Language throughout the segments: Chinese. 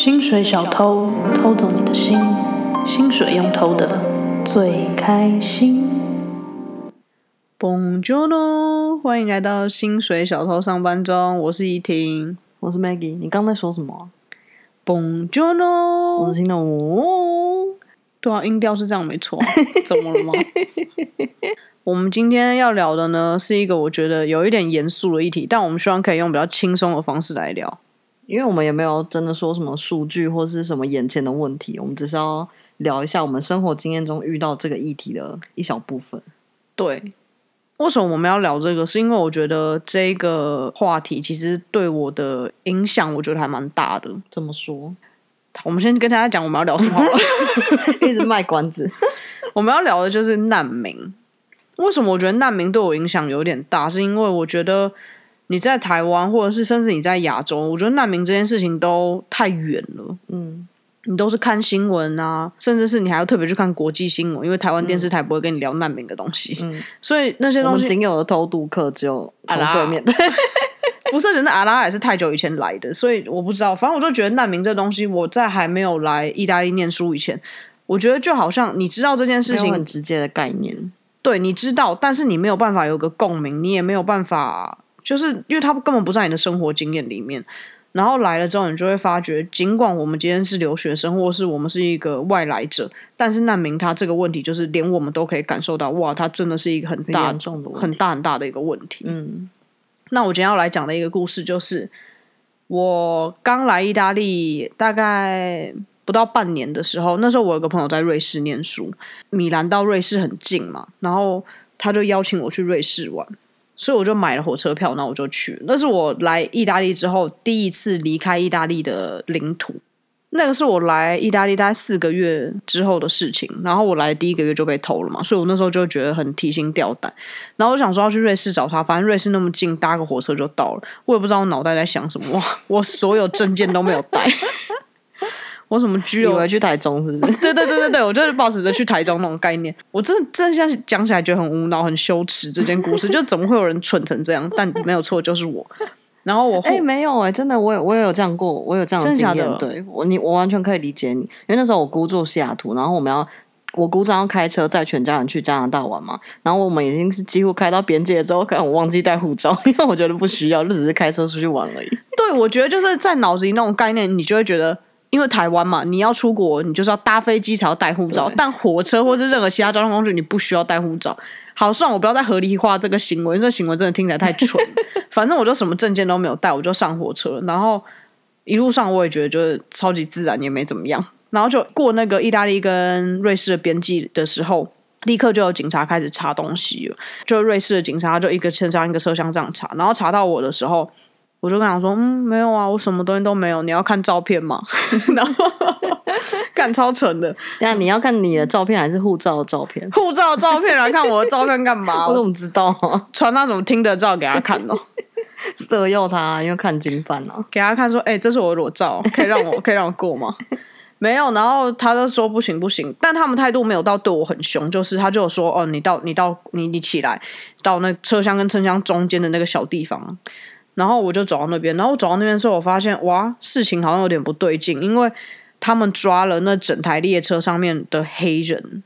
薪水小偷偷走你的心，薪水用偷的最开心。Bonjour，欢迎来到薪水小偷上班中，我是依婷，我是 Maggie。你刚才说什么？Bonjour，我只听到哦。对啊，音调是这样没错，怎么了吗？我们今天要聊的呢，是一个我觉得有一点严肃的议题，但我们希望可以用比较轻松的方式来聊。因为我们也没有真的说什么数据或是什么眼前的问题，我们只是要聊一下我们生活经验中遇到这个议题的一小部分。对，为什么我们要聊这个？是因为我觉得这个话题其实对我的影响，我觉得还蛮大的。怎么说？我们先跟大家讲我们要聊什么好了，一直卖关子。我们要聊的就是难民。为什么我觉得难民对我影响有点大？是因为我觉得。你在台湾，或者是甚至你在亚洲，我觉得难民这件事情都太远了。嗯，你都是看新闻啊，甚至是你还要特别去看国际新闻，因为台湾电视台不会跟你聊难民的东西。嗯，所以那些东西，仅有的偷渡客只有从对面。对，不是，人的阿拉也是太久以前来的，所以我不知道。反正我就觉得难民这东西，我在还没有来意大利念书以前，我觉得就好像你知道这件事情很直接的概念，对，你知道，但是你没有办法有个共鸣，你也没有办法。就是因为他根本不在你的生活经验里面，然后来了之后，你就会发觉，尽管我们今天是留学生，或是我们是一个外来者，但是难民他这个问题，就是连我们都可以感受到，哇，他真的是一个很大、很很大很大的一个问题。嗯，那我今天要来讲的一个故事，就是我刚来意大利大概不到半年的时候，那时候我有个朋友在瑞士念书，米兰到瑞士很近嘛，然后他就邀请我去瑞士玩。所以我就买了火车票，那我就去。那是我来意大利之后第一次离开意大利的领土。那个是我来意大利大概四个月之后的事情。然后我来第一个月就被偷了嘛，所以我那时候就觉得很提心吊胆。然后我想说要去瑞士找他，反正瑞士那么近，搭个火车就到了。我也不知道我脑袋在想什么，哇，我所有证件都没有带。我什么居留？以为去台中是不是？对对对对对，我就是抱持着去台中那种概念。我真的真的现在讲起来觉得很无脑、很羞耻。这件故事 就怎么会有人蠢成这样？但没有错，就是我。然后我哎、欸，没有哎、欸，真的，我有我也有这样过，我有这样的经验。对我，你我完全可以理解你，因为那时候我姑住西雅图，然后我们要我姑丈要开车载全家人去加拿大玩嘛。然后我们已经是几乎开到边界之后，可能我忘记带护照，因为我觉得不需要，就只是开车出去玩而已。对，我觉得就是在脑子里那种概念，你就会觉得。因为台湾嘛，你要出国，你就是要搭飞机才要带护照，但火车或是任何其他交通工具，你不需要带护照。好，算我不要再合理化这个行为，这个行为真的听起来太蠢。反正我就什么证件都没有带，我就上火车，然后一路上我也觉得就是超级自然，也没怎么样。然后就过那个意大利跟瑞士的边境的时候，立刻就有警察开始查东西了。就瑞士的警察就一个车厢一个车厢这样查，然后查到我的时候。我就跟他说：“嗯，没有啊，我什么东西都没有。你要看照片吗？” 然后干超蠢的。等下你要看你的照片还是护照的照片？护照的照片来看我的照片干嘛？我怎么知道啊？传那种听的照给他看哦，色诱他，因为看金饭啊。给他看说：“哎、欸，这是我的裸照，可以让我可以让我过吗？”没有，然后他就说：“不行不行。”但他们态度没有到对我很凶，就是他就说：“哦，你到你到你你起来，到那车厢跟车厢中间的那个小地方。”然后我就走到那边，然后我走到那边之后，我发现哇，事情好像有点不对劲，因为他们抓了那整台列车上面的黑人，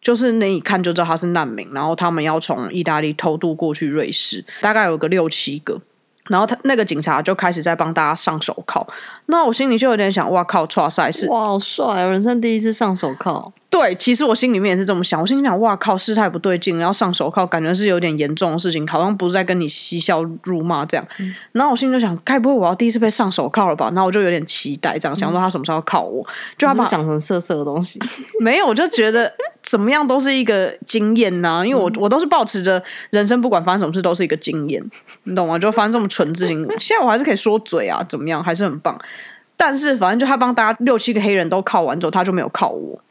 就是那一看就知道他是难民，然后他们要从意大利偷渡过去瑞士，大概有个六七个。然后他那个警察就开始在帮大家上手铐，那我心里就有点想，哇靠，剉赛是哇，好帅，人生第一次上手铐。对，其实我心里面也是这么想，我心里想，哇靠，事态不对劲，要上手铐，感觉是有点严重的事情，好像不是在跟你嬉笑怒骂这样。嗯、然后我心里就想，该不会我要第一次被上手铐了吧？然后我就有点期待，这样想说他什么时候铐我，就他把想成色色的东西，没有，我就觉得。怎么样都是一个经验呐、啊，因为我我都是抱持着人生不管发生什么事都是一个经验，你懂吗？就发生这么蠢的事情，现在我还是可以说嘴啊，怎么样还是很棒。但是反正就他帮大家六七个黑人都靠完之后，他就没有靠我。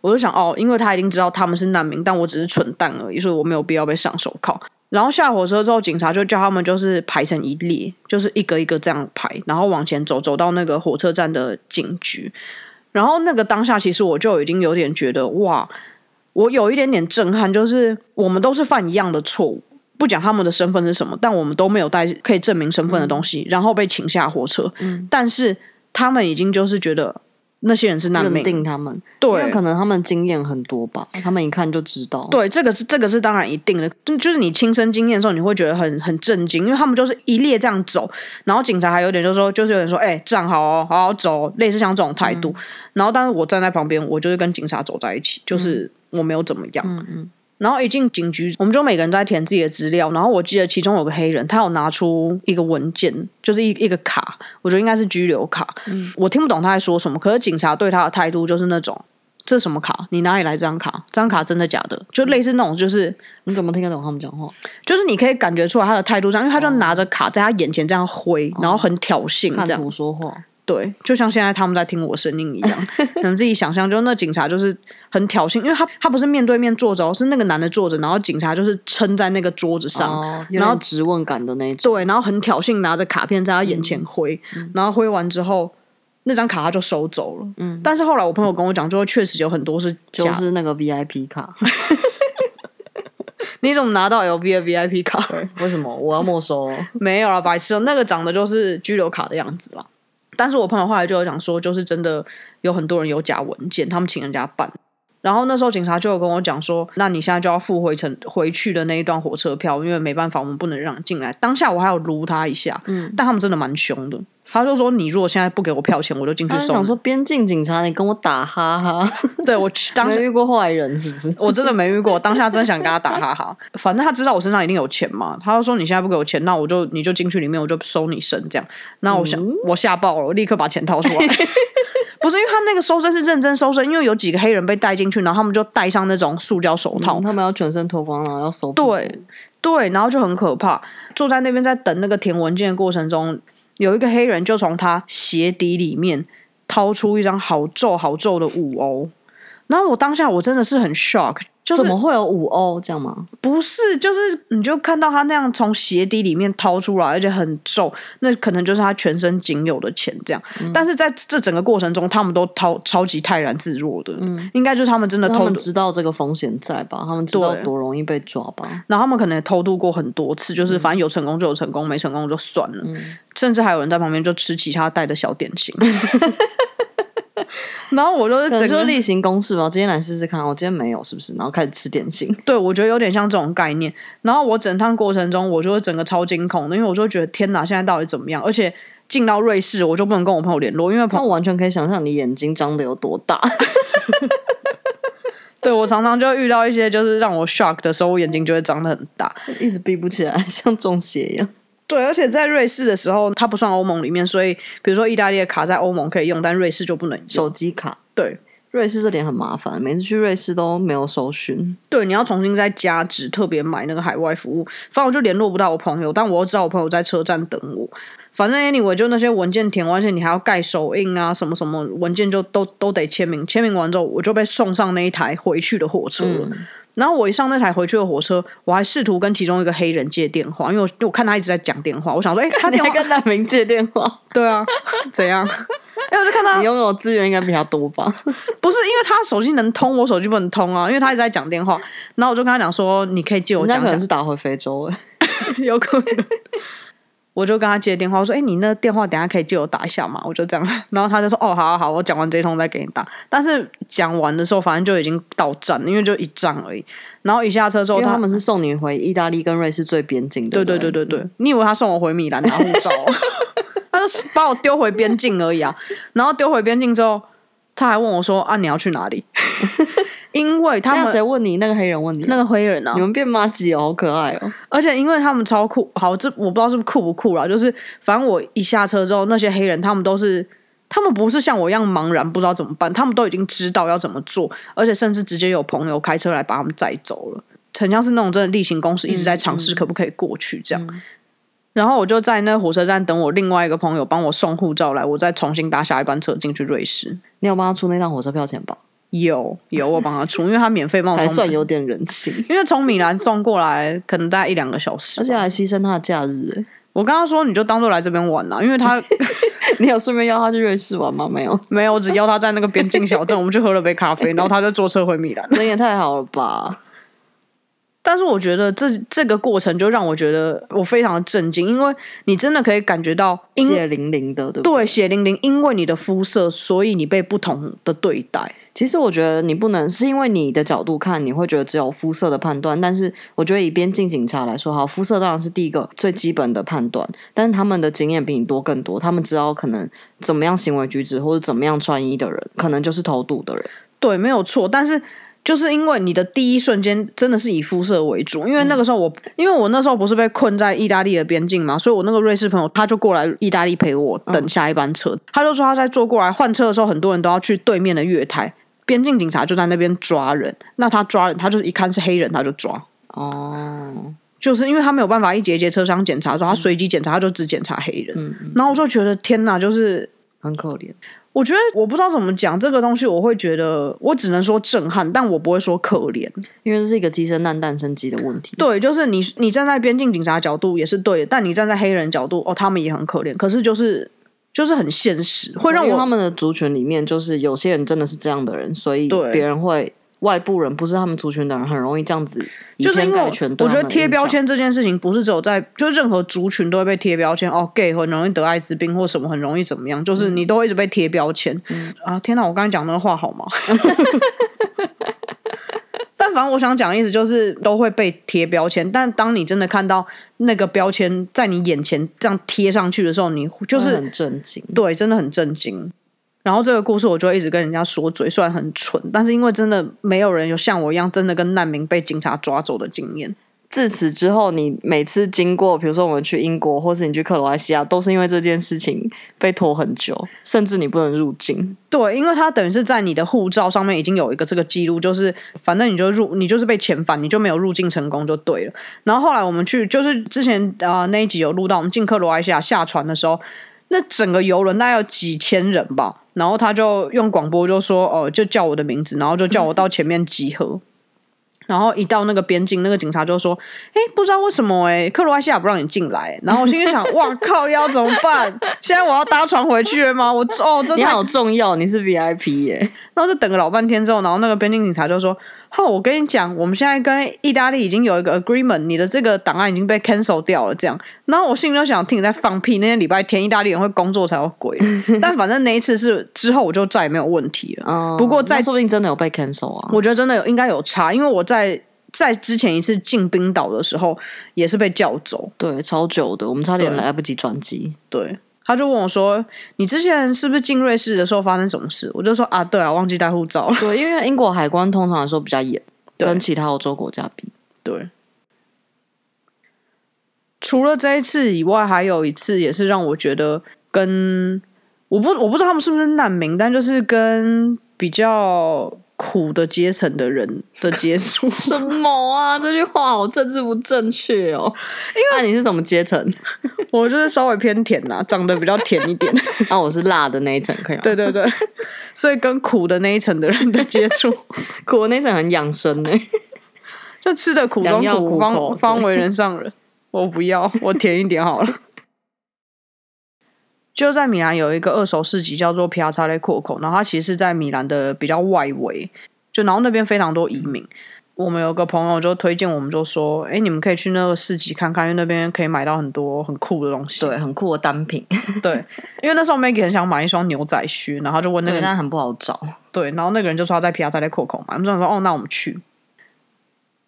我就想哦，因为他已经知道他们是难民，但我只是蠢蛋而已，所以我没有必要被上手铐。然后下火车之后，警察就叫他们就是排成一列，就是一个一个这样排，然后往前走，走到那个火车站的警局。然后那个当下，其实我就已经有点觉得哇，我有一点点震撼，就是我们都是犯一样的错误，不讲他们的身份是什么，但我们都没有带可以证明身份的东西，嗯、然后被请下火车。嗯、但是他们已经就是觉得。那些人是难民，认定他们，对，可能他们经验很多吧，他们一看就知道。对，这个是这个是当然一定的，就就是你亲身经验的时候，你会觉得很很震惊，因为他们就是一列这样走，然后警察还有点就是说，就是有点说，哎、欸，站好哦，好好走，类似像这种态度。嗯、然后，但是我站在旁边，我就是跟警察走在一起，就是我没有怎么样。嗯嗯。然后一进警局，我们就每个人都在填自己的资料。然后我记得其中有个黑人，他有拿出一个文件，就是一一个卡，我觉得应该是拘留卡。嗯，我听不懂他在说什么。可是警察对他的态度就是那种：这什么卡？你哪里来这张卡？这张卡真的假的？就类似那种，就是你怎么听得懂他们讲话？就是你可以感觉出来他的态度上，因为他就拿着卡在他眼前这样挥，然后很挑衅，这样说话。对，就像现在他们在听我声音一样，你们自己想象，就那警察就是很挑衅，因为他他不是面对面坐着，是那个男的坐着，然后警察就是撑在那个桌子上，哦、然后质问感的那种，对，然后很挑衅，拿着卡片在他眼前挥，嗯、然后挥完之后，那张卡他就收走了。嗯，但是后来我朋友跟我讲，就确实有很多是就是那个 VIP 卡，你怎么拿到 LV 的 VIP 卡？为什么我要没收？没有啊，白痴，那个长得就是拘留卡的样子啦。但是我朋友后来就有讲说，就是真的有很多人有假文件，他们请人家办。然后那时候警察就有跟我讲说，那你现在就要付回程回去的那一段火车票，因为没办法，我们不能让你进来。当下我还要撸他一下，嗯，但他们真的蛮凶的。他就说：“你如果现在不给我票钱，我就进去送。”想说边境警察，你跟我打哈哈。对我当没遇过坏人是不是？我真的没遇过，当下真的想跟他打哈哈。反正他知道我身上一定有钱嘛，他就说：“你现在不给我钱，那我就你就进去里面，我就收你身这样。”那我想、嗯、我吓爆了，我立刻把钱掏出来。不是因为他那个搜身是认真搜身，因为有几个黑人被带进去，然后他们就戴上那种塑胶手套、嗯，他们要全身脱光，然后要搜。对对，然后就很可怕。坐在那边在等那个填文件的过程中，有一个黑人就从他鞋底里面掏出一张好皱好皱的五欧，然后我当下我真的是很 shock。就怎么会有五欧这样吗？不是，就是你就看到他那样从鞋底里面掏出来，而且很皱，那可能就是他全身仅有的钱这样。嗯、但是在这整个过程中，他们都超超级泰然自若的，嗯，应该就是他们真的偷渡，知道这个风险在吧？他们知道多容易被抓吧？然后他们可能也偷渡过很多次，就是反正有成功就有成功，嗯、没成功就算了，嗯、甚至还有人在旁边就吃其他带的小点心。然后我就是整个例行公事嘛，今天来试试看，我今天没有是不是？然后开始吃点心。对，我觉得有点像这种概念。然后我整趟过程中，我就会整个超惊恐的，因为我就觉得天哪，现在到底怎么样？而且进到瑞士，我就不能跟我朋友联络，因为朋友完全可以想象你眼睛张的有多大。对，我常常就遇到一些就是让我 shock 的时候，我眼睛就会张得很大，一直闭不起来，像中邪一样。对，而且在瑞士的时候，它不算欧盟里面，所以比如说意大利的卡在欧盟可以用，但瑞士就不能用。手机卡，对，瑞士这点很麻烦，每次去瑞士都没有搜寻。对，你要重新再加值，特别买那个海外服务。反正我就联络不到我朋友，但我又知道我朋友在车站等我。反正 anyway，就那些文件填完，而且你还要盖手印啊，什么什么文件就都都得签名。签名完之后，我就被送上那一台回去的火车了。嗯然后我一上那台回去的火车，我还试图跟其中一个黑人借电话，因为我我看他一直在讲电话，我想说，哎，他电话 跟难民借电话？对啊，怎样？哎，我就看他，你拥有资源应该比他多吧？不是，因为他手机能通，我手机不能通啊，因为他一直在讲电话。然后我就跟他讲说，你可以借我讲讲。是打回非洲了，有可能。我就跟他接电话，我说：“哎、欸，你那电话等下可以借我打一下吗？”我就这样，然后他就说：“哦，好好好，我讲完这一通再给你打。”但是讲完的时候，反正就已经到站，因为就一站而已。然后一下车之后，他，他们是送你回意大利跟瑞士最边境的。对对对对对，你以为他送我回米兰拿护照？他是把我丢回边境而已啊。然后丢回边境之后，他还问我说：“啊，你要去哪里？” 因为他们谁问你？那个黑人问你？那个黑人啊？你们变妈吉哦，好可爱哦！而且因为他们超酷，好，这我不知道是不是酷不酷啦。就是反正我一下车之后，那些黑人他们都是，他们不是像我一样茫然不知道怎么办，他们都已经知道要怎么做，而且甚至直接有朋友开车来把他们载走了，很像是那种真的例行公事，一直在尝试可不可以过去这样。嗯嗯、然后我就在那火车站等我另外一个朋友帮我送护照来，我再重新搭下一班车进去瑞士。你有帮他出那趟火车票钱吧？有有，我帮他出，因为他免费帮我，还算有点人情。因为从米兰送过来，可能大概一两个小时，而且还牺牲他的假日。我跟他说，你就当做来这边玩啦，因为他，你有顺便邀他去瑞士玩吗？没有，没有，我只邀他在那个边境小镇，我们去喝了杯咖啡，然后他就坐车回米兰。人也太好了吧！但是我觉得这这个过程就让我觉得我非常的震惊，因为你真的可以感觉到血淋淋的，对不对？对，血淋淋，因为你的肤色，所以你被不同的对待。其实我觉得你不能是因为你的角度看，你会觉得只有肤色的判断。但是我觉得以边境警察来说，好，肤色当然是第一个最基本的判断，但是他们的经验比你多更多，他们知道可能怎么样行为举止或者怎么样穿衣的人，可能就是偷渡的人。对，没有错，但是。就是因为你的第一瞬间真的是以肤色为主，因为那个时候我，嗯、因为我那时候不是被困在意大利的边境嘛，所以我那个瑞士朋友他就过来意大利陪我等下一班车，嗯、他就说他在坐过来换车的时候，很多人都要去对面的月台，边境警察就在那边抓人，那他抓人，他就是一看是黑人他就抓，哦，就是因为他没有办法一节一节车厢检查，说他随机检查，他就只检查黑人，嗯嗯、然后我就觉得天哪，就是很可怜。我觉得我不知道怎么讲这个东西，我会觉得我只能说震撼，但我不会说可怜，因为这是一个鸡生蛋蛋生鸡的问题。对，就是你你站在边境警察角度也是对的，但你站在黑人角度，哦，他们也很可怜。可是就是就是很现实，会让我他们的族群里面就是有些人真的是这样的人，所以别人会。外部人不是他们族群的人，很容易这样子就是因为。我觉得贴标签这件事情不是只有在，就任何族群都会被贴标签。哦，gay 很容易得艾滋病或什么，很容易怎么样，就是你都会一直被贴标签。嗯、啊，天哪！我刚才讲那个话好吗？但反正我想讲的意思就是都会被贴标签。但当你真的看到那个标签在你眼前这样贴上去的时候，你就是很震惊。对，真的很震惊。然后这个故事我就一直跟人家说嘴，虽然很蠢，但是因为真的没有人有像我一样真的跟难民被警察抓走的经验。自此之后，你每次经过，比如说我们去英国，或是你去克罗埃西亚，都是因为这件事情被拖很久，甚至你不能入境。对，因为他等于是在你的护照上面已经有一个这个记录，就是反正你就入，你就是被遣返，你就没有入境成功就对了。然后后来我们去，就是之前啊、那一集有录到，我们进克罗埃西亚下船的时候，那整个游轮大概有几千人吧。然后他就用广播就说：“哦，就叫我的名字，然后就叫我到前面集合。”然后一到那个边境，那个警察就说：“哎，不知道为什么哎，克罗埃西亚不让你进来。”然后我心里想：“哇靠，要怎么办？现在我要搭船回去了吗？我哦，这你好重要，你是 VIP 耶。”然后就等个老半天之后，然后那个边境警察就说。好，我跟你讲，我们现在跟意大利已经有一个 agreement，你的这个档案已经被 cancel 掉了。这样，然后我心里就想，听你在放屁。那天礼拜天，意大利人会工作才有鬼。但反正那一次是之后，我就再也没有问题了。嗯、不过在说不定真的有被 cancel 啊。我觉得真的有，应该有差，因为我在在之前一次进冰岛的时候也是被叫走，对，超久的，我们差点来不及转机。对。他就问我说：“你之前是不是进瑞士的时候发生什么事？”我就说：“啊，对啊，忘记带护照了。”对，因为英国海关通常来说比较严，跟其他欧洲国家比。对。除了这一次以外，还有一次也是让我觉得跟我不我不知道他们是不是难民，但就是跟比较。苦的阶层的人的接触 什么啊？这句话好政治不正确哦。因为那你是什么阶层？我就是稍微偏甜呐、啊，长得比较甜一点。那 我是辣的那一层，可以吗？对对对，所以跟苦的那一层的人的接触，苦的那一层很养生呢，就吃的苦中苦，苦方方为人上人。我不要，我甜一点好了。就在米兰有一个二手市集，叫做 Piazzale Cuoco，然后它其实是在米兰的比较外围，就然后那边非常多移民。我们有个朋友就推荐我们，就说：“哎，你们可以去那个市集看看，因为那边可以买到很多很酷的东西，对，很酷的单品。”对，因为那时候 Maggie 很想买一双牛仔靴，然后就问那个人，但很不好找。对，然后那个人就说他在 Piazzale Cuoco 买，我们就说：“哦，那我们去。”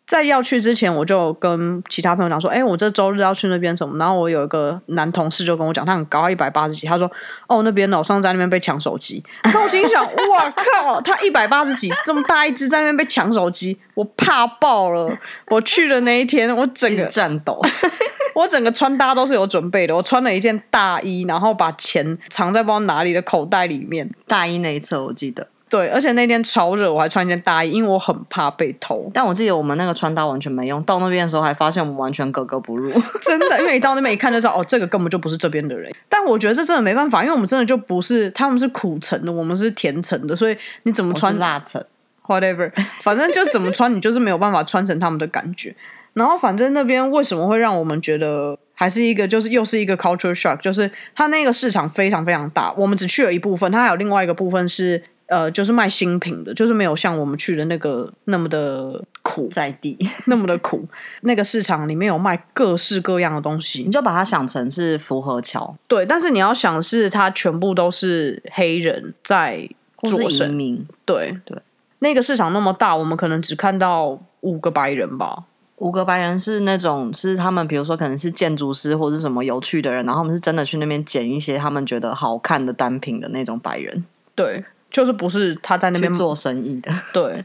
在要去之前，我就跟其他朋友讲说：“哎、欸，我这周日要去那边什么？”然后我有一个男同事就跟我讲，他很高，一百八十几。他说：“哦，那边呢，我上次在那边被抢手机。”然后我心想：“哇靠，他一百八十几，这么大一只，在那边被抢手机，我怕爆了。”我去的那一天，我整个颤抖，我整个穿搭都是有准备的。我穿了一件大衣，然后把钱藏在不知道哪里的口袋里面。大衣那一侧我记得。对，而且那天超热，我还穿一件大衣，因为我很怕被偷。但我记得我们那个穿搭完全没用，到那边的时候还发现我们完全格格不入。真的，因为一到那边一看就知道，哦，这个根本就不是这边的人。但我觉得这真的没办法，因为我们真的就不是，他们是苦橙的，我们是甜橙的，所以你怎么穿辣橙，whatever，反正就怎么穿，你就是没有办法穿成他们的感觉。然后反正那边为什么会让我们觉得还是一个，就是又是一个 culture shock，就是它那个市场非常非常大，我们只去了一部分，它还有另外一个部分是。呃，就是卖新品的，就是没有像我们去的那个那么的苦，在地 那么的苦。那个市场里面有卖各式各样的东西，你就把它想成是福和桥。对，但是你要想是它全部都是黑人在做生意。对对，那个市场那么大，我们可能只看到五个白人吧。五个白人是那种是他们，比如说可能是建筑师或者是什么有趣的人，然后他们是真的去那边捡一些他们觉得好看的单品的那种白人。对，就是不是他在那边做生意的。对，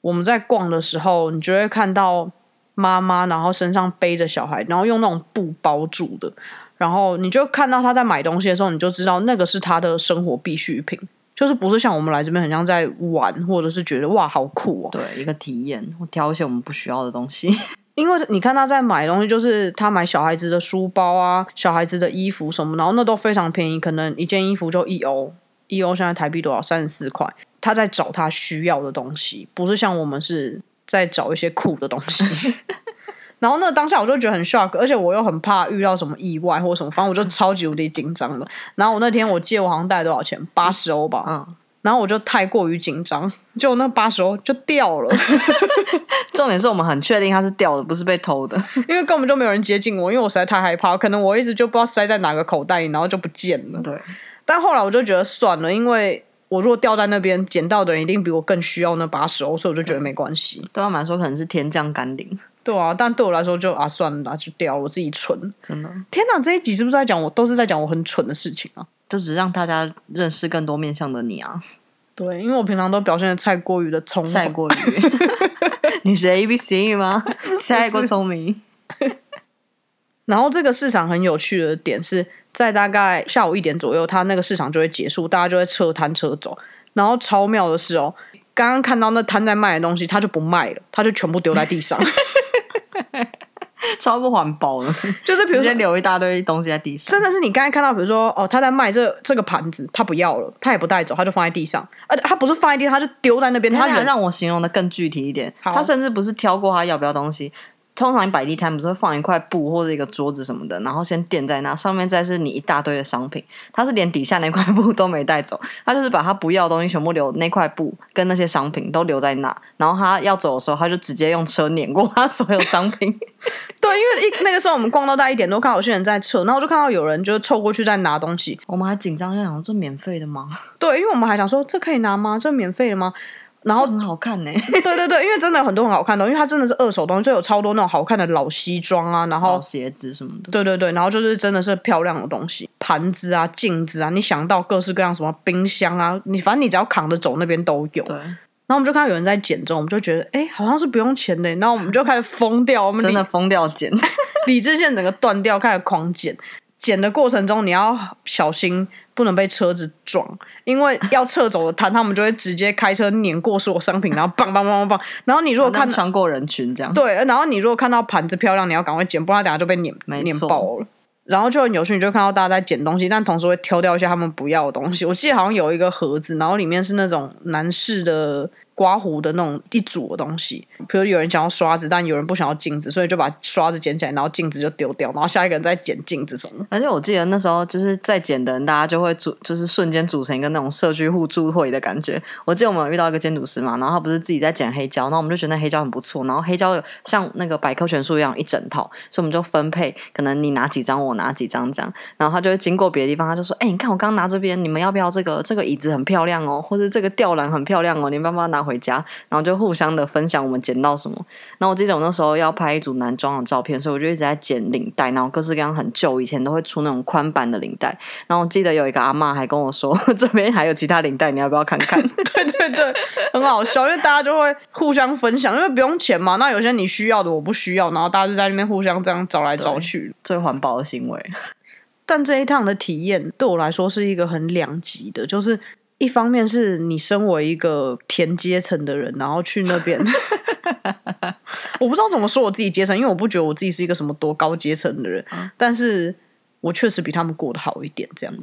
我们在逛的时候，你就会看到妈妈，然后身上背着小孩，然后用那种布包住的，然后你就看到他在买东西的时候，你就知道那个是他的生活必需品。就是不是像我们来这边很像在玩，或者是觉得哇好酷哦。对，一个体验，我挑一些我们不需要的东西。因为你看他在买东西，就是他买小孩子的书包啊、小孩子的衣服什么，然后那都非常便宜，可能一件衣服就一欧，一欧现在台币多少？三十四块。他在找他需要的东西，不是像我们是在找一些酷的东西。然后那个当下我就觉得很 shock，而且我又很怕遇到什么意外或什么，反正我就超级无敌紧张的。然后我那天我记得我好像带多少钱，八十欧吧。嗯。然后我就太过于紧张，就那八十欧就掉了。重点是我们很确定它是掉的，不是被偷的，因为根本就没有人接近我，因为我实在太害怕，可能我一直就不知道塞在哪个口袋里，然后就不见了。对。但后来我就觉得算了，因为我如果掉在那边，捡到的人一定比我更需要那八十欧，所以我就觉得没关系。对他们来说，可能是天降甘霖。对啊，但对我来说就啊算了，就掉了，我自己蠢。真的，天哪！这一集是不是在讲我都是在讲我很蠢的事情啊？就只是让大家认识更多面向的你啊。对，因为我平常都表现的太过于的聪明，太过于。你是 A B C 吗？太过聪明。然后这个市场很有趣的点是在大概下午一点左右，它那个市场就会结束，大家就会撤摊撤走。然后超妙的是哦，刚刚看到那摊在卖的东西，他就不卖了，他就全部丢在地上。超不环保了，就是比如说直接留一大堆东西在地上。真的是你刚才看到，比如说哦，他在卖这这个盘子，他不要了，他也不带走，他就放在地上。而且他不是放在地上，他就丢在那边。他让我形容的更具体一点，他甚至不是挑过他要不要东西。通常你摆地摊不是会放一块布或者一个桌子什么的，然后先垫在那上面，再是你一大堆的商品。他是连底下那块布都没带走，他就是把他不要的东西全部留那块布跟那些商品都留在那，然后他要走的时候，他就直接用车碾过他所有商品。对，因为一那个时候我们逛到大一点多，看到有些人在撤，然后我就看到有人就凑过去在拿东西，我们还紧张，就想说这免费的吗？对，因为我们还想说这可以拿吗？这免费的吗？然后很好看呢、欸，对对对，因为真的有很多很好看的，因为它真的是二手东西，就有超多那种好看的老西装啊，然后鞋子什么的，对对对，然后就是真的是漂亮的东西，盘子啊、镜子啊，你想到各式各样什么冰箱啊，你反正你只要扛着走那边都有。对，然后我们就看到有人在捡之后，我们就觉得哎，好像是不用钱的，然后我们就开始疯掉，我们真的疯掉捡，理智线整个断掉，开始狂捡。捡的过程中你要小心。不能被车子撞，因为要撤走的摊，他们就会直接开车碾过所有商品，然后棒棒棒棒棒。然后你如果看穿过人群这样，对，然后你如果看到盘子漂亮，你要赶快捡，不然等下就被碾碾爆了。然后就很有趣，你就看到大家在捡东西，但同时会挑掉一些他们不要的东西。我记得好像有一个盒子，然后里面是那种男士的。刮胡的那种一组的东西，比如有人想要刷子，但有人不想要镜子，所以就把刷子捡起来，然后镜子就丢掉，然后下一个人再捡镜子什么。而且我记得那时候就是在捡的人，大家就会组，就是瞬间组成一个那种社区互助会的感觉。我记得我们有遇到一个建筑师嘛，然后他不是自己在捡黑胶，然后我们就觉得那黑胶很不错，然后黑胶像那个百科全书一样一整套，所以我们就分配，可能你拿几张，我拿几张这样。然后他就会经过别的地方，他就说：“哎、你看我刚拿这边，你们要不要这个？这个椅子很漂亮哦，或者这个吊篮很漂亮哦，你们要不要拿回家？”然后。就互相的分享我们捡到什么。然后我记得我那时候要拍一组男装的照片，所以我就一直在捡领带，然后各式各样很旧，以前都会出那种宽版的领带。然后我记得有一个阿妈还跟我说，这边还有其他领带，你要不要看看？对对对，很好笑，因为大家就会互相分享，因为不用钱嘛。那有些你需要的我不需要，然后大家就在那边互相这样找来找去，最环保的行为。但这一趟的体验对我来说是一个很两极的，就是。一方面是你身为一个田阶层的人，然后去那边，我不知道怎么说我自己阶层，因为我不觉得我自己是一个什么多高阶层的人，但是我确实比他们过得好一点，这样。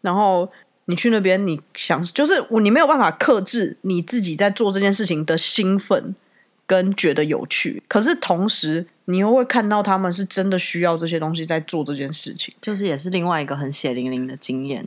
然后你去那边，你想就是我，你没有办法克制你自己在做这件事情的兴奋跟觉得有趣，可是同时你又会看到他们是真的需要这些东西在做这件事情，就是也是另外一个很血淋淋的经验。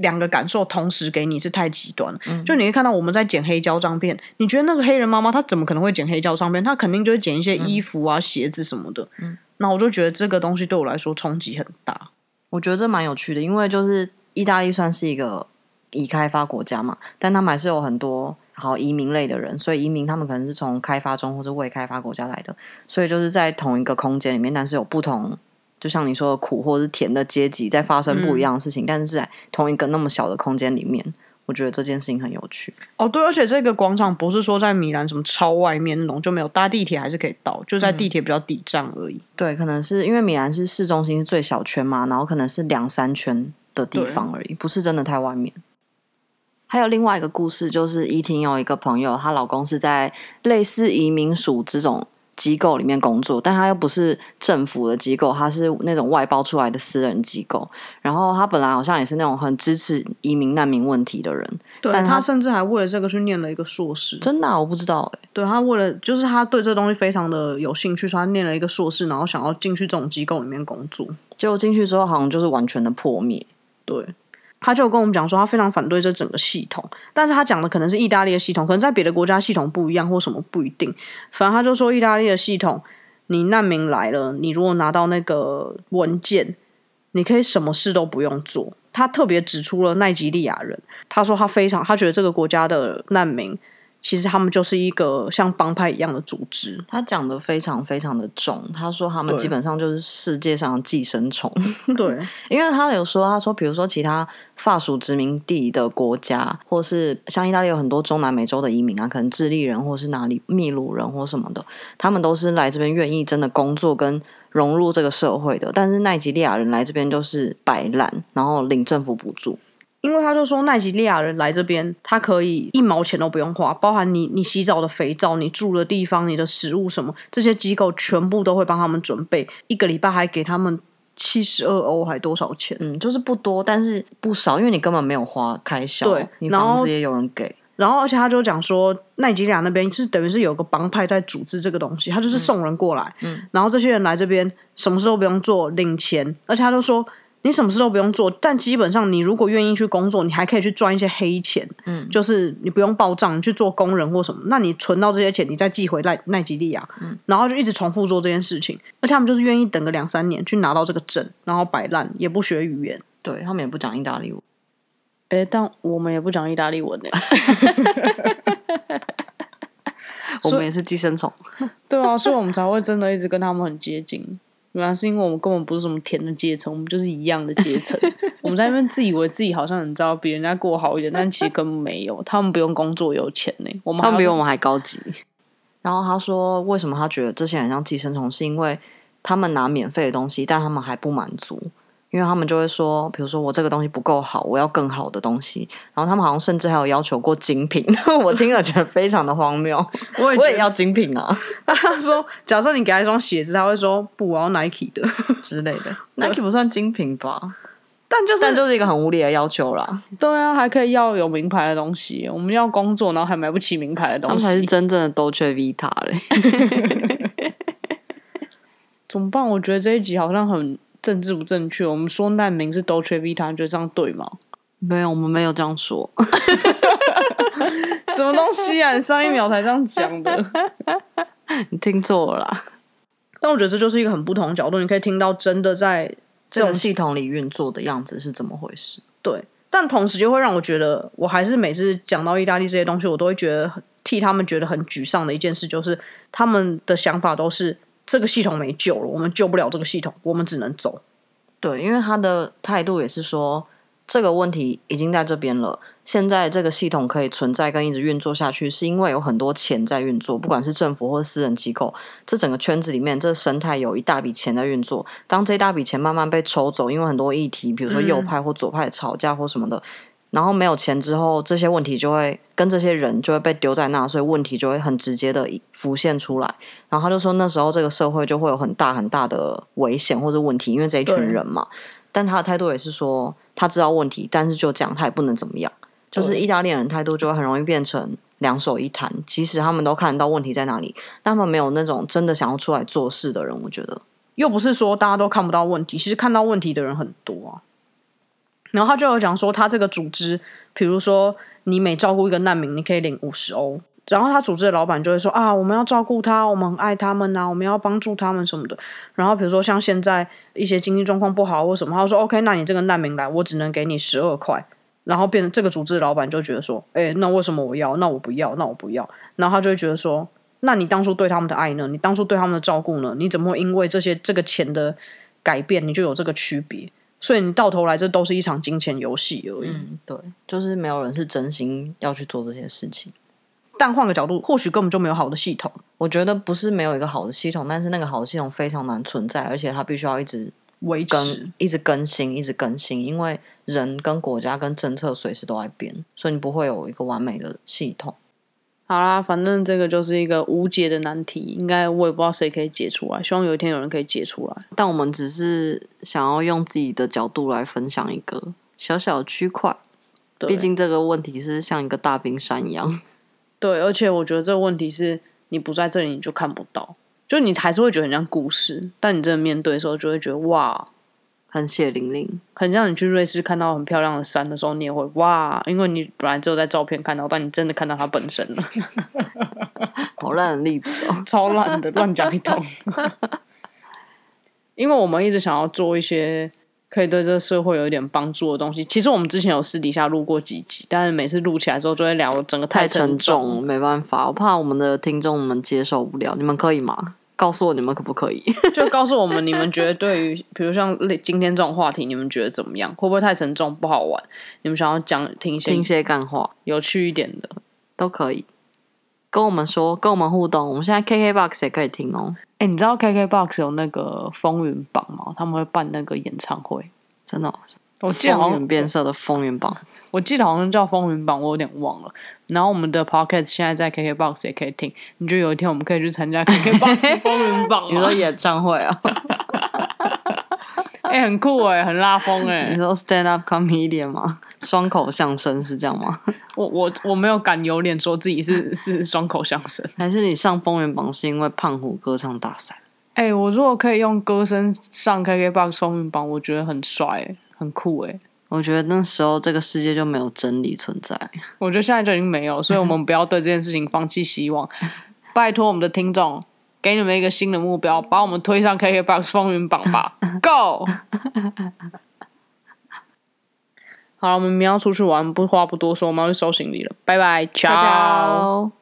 两个感受同时给你是太极端了。嗯、就你会看到我们在剪黑胶唱片，你觉得那个黑人妈妈她怎么可能会剪黑胶唱片？她肯定就会剪一些衣服啊、嗯、鞋子什么的。嗯，那我就觉得这个东西对我来说冲击很大。我觉得这蛮有趣的，因为就是意大利算是一个已开发国家嘛，但他们还是有很多好移民类的人，所以移民他们可能是从开发中或者未开发国家来的，所以就是在同一个空间里面，但是有不同。就像你说的苦或是甜的阶级在发生不一样的事情，嗯、但是在同一个那么小的空间里面，我觉得这件事情很有趣。哦，对，而且这个广场不是说在米兰什么超外面那种就没有搭地铁还是可以到，就在地铁比较底站而已。嗯、对，可能是因为米兰是市中心是最小圈嘛，然后可能是两三圈的地方而已，不是真的太外面。还有另外一个故事，就是依婷有一个朋友，她老公是在类似移民署这种。机构里面工作，但他又不是政府的机构，他是那种外包出来的私人机构。然后他本来好像也是那种很支持移民难民问题的人，对，但他，他甚至还为了这个去念了一个硕士。真的啊？我不知道欸。对，他为了就是他对这东西非常的有兴趣，所以他念了一个硕士，然后想要进去这种机构里面工作。结果进去之后，好像就是完全的破灭。对。他就跟我们讲说，他非常反对这整个系统，但是他讲的可能是意大利的系统，可能在别的国家系统不一样或什么不一定。反正他就说，意大利的系统，你难民来了，你如果拿到那个文件，你可以什么事都不用做。他特别指出了奈及利亚人，他说他非常，他觉得这个国家的难民。其实他们就是一个像帮派一样的组织。他讲的非常非常的重，他说他们基本上就是世界上的寄生虫。对，因为他有说，他说比如说其他法属殖民地的国家，或是像意大利有很多中南美洲的移民啊，可能智利人或是哪里秘鲁人或什么的，他们都是来这边愿意真的工作跟融入这个社会的。但是奈及利亚人来这边就是摆烂，然后领政府补助。因为他就说，奈及利亚人来这边，他可以一毛钱都不用花，包含你你洗澡的肥皂、你住的地方、你的食物什么，这些机构全部都会帮他们准备。一个礼拜还给他们七十二欧，还多少钱？嗯，就是不多，但是不少，因为你根本没有花开销。对，你房子也有人给。然后，而且他就讲说，奈及利亚那边是等于是有个帮派在组织这个东西，他就是送人过来，嗯，然后这些人来这边什么事都不用做，领钱，而且他就说。你什么事都不用做，但基本上你如果愿意去工作，你还可以去赚一些黑钱。嗯，就是你不用报账，你去做工人或什么，那你存到这些钱，你再寄回奈奈吉利亚。嗯，然后就一直重复做这件事情，而且他们就是愿意等个两三年去拿到这个证，然后摆烂也不学语言，对他们也不讲意大利文。诶，但我们也不讲意大利文呢。我们也是寄生虫。对啊，所以我们才会真的一直跟他们很接近。原来是因为我们根本不是什么甜的阶层，我们就是一样的阶层。我们在那边自以为自己好像很知道比人家过好一点，但其实根本没有。他们不用工作有钱呢，我们他们比我们还高级。然后他说，为什么他觉得这些人像寄生虫，是因为他们拿免费的东西，但他们还不满足。因为他们就会说，比如说我这个东西不够好，我要更好的东西。然后他们好像甚至还有要求过精品，我听了觉得非常的荒谬。我也我也要精品啊！他说，假设你给他一双鞋子，他会说不，我要 Nike 的之类的。Nike 不算精品吧？但就是但就是一个很无理的要求啦。对啊，还可以要有名牌的东西。我们要工作，然后还买不起名牌的东西，他们才是真正的 Dolce Vita 嘞。怎么办？我觉得这一集好像很。政治不正确，我们说难民是 Dolce Vita，你觉得这样对吗？没有，我们没有这样说。什么东西啊？你上一秒才这样讲的，你听错了啦。但我觉得这就是一个很不同的角度，你可以听到真的在这种系统里运作的样子是怎么回事。对，但同时就会让我觉得，我还是每次讲到意大利这些东西，我都会觉得替他们觉得很沮丧的一件事，就是他们的想法都是。这个系统没救了，我们救不了这个系统，我们只能走。对，因为他的态度也是说，这个问题已经在这边了。现在这个系统可以存在跟一直运作下去，是因为有很多钱在运作，不管是政府或私人机构，这整个圈子里面，这生态有一大笔钱在运作。当这一大笔钱慢慢被抽走，因为很多议题，比如说右派或左派吵架或什么的。嗯然后没有钱之后，这些问题就会跟这些人就会被丢在那，所以问题就会很直接的浮现出来。然后他就说，那时候这个社会就会有很大很大的危险或者问题，因为这一群人嘛。但他的态度也是说，他知道问题，但是就这样，他也不能怎么样。就是意大利人态度就会很容易变成两手一摊，即使他们都看得到问题在哪里，但他们没有那种真的想要出来做事的人。我觉得，又不是说大家都看不到问题，其实看到问题的人很多啊。然后他就有讲说，他这个组织，比如说你每照顾一个难民，你可以领五十欧。然后他组织的老板就会说啊，我们要照顾他，我们很爱他们呐、啊，我们要帮助他们什么的。然后比如说像现在一些经济状况不好或什么，他说 OK，那你这个难民来，我只能给你十二块。然后变成这个组织的老板就觉得说，哎，那为什么我要？那我不要，那我不要。然后他就会觉得说，那你当初对他们的爱呢？你当初对他们的照顾呢？你怎么会因为这些这个钱的改变，你就有这个区别？所以你到头来，这都是一场金钱游戏而已。嗯，对，就是没有人是真心要去做这些事情。但换个角度，或许根本就没有好的系统。我觉得不是没有一个好的系统，但是那个好的系统非常难存在，而且它必须要一直维持、一直更新、一直更新，因为人跟国家跟政策随时都在变，所以你不会有一个完美的系统。好啦，反正这个就是一个无解的难题，应该我也不知道谁可以解出来，希望有一天有人可以解出来。但我们只是想要用自己的角度来分享一个小小的区块，毕竟这个问题是像一个大冰山一样。对，而且我觉得这个问题是你不在这里你就看不到，就你还是会觉得很像故事，但你真的面对的时候就会觉得哇，很血淋淋，很像你去瑞士看到很漂亮的山的时候，你也会哇，因为你本来只有在照片看到，但你真的看到它本身了。好烂的例子哦，超烂的，乱讲一通。因为我们一直想要做一些。可以对这个社会有一点帮助的东西。其实我们之前有私底下录过几集，但是每次录起来之后就会聊整个太沉重，太沉重，没办法，我怕我们的听众们接受不了。你们可以吗？告诉我你们可不可以？就告诉我们你们觉得对于，比如像今天这种话题，你们觉得怎么样？会不会太沉重不好玩？你们想要讲听一些听些干话，有趣一点的都可以跟我们说，跟我们互动。我们现在 KKBOX 也可以听哦。哎，你知道 KKBOX 有那个风云榜吗？他们会办那个演唱会，真的、哦。我记得好像变色的风云榜，我记得好像叫风云榜，我有点忘了。然后我们的 Podcast 现在在 KKBOX 也可以听。你觉得有一天我们可以去参加 KKBOX 风云榜？你说演唱会啊？哎、欸，很酷哎、欸，很拉风哎、欸。你说 Stand Up Comedian 吗？双口相声是这样吗？我我我没有敢有脸说自己是是双口相声，还是你上风云榜是因为胖虎歌唱大赛？哎、欸，我如果可以用歌声上 KKBOX 风云榜，我觉得很帅、欸，很酷哎、欸。我觉得那时候这个世界就没有真理存在。我觉得现在就已经没有，所以我们不要对这件事情放弃希望。拜托我们的听众，给你们一个新的目标，把我们推上 KKBOX 风云榜吧！Go！好了，我们明天要出去玩，不话不多说，我们要去收行李了。拜拜，ciao。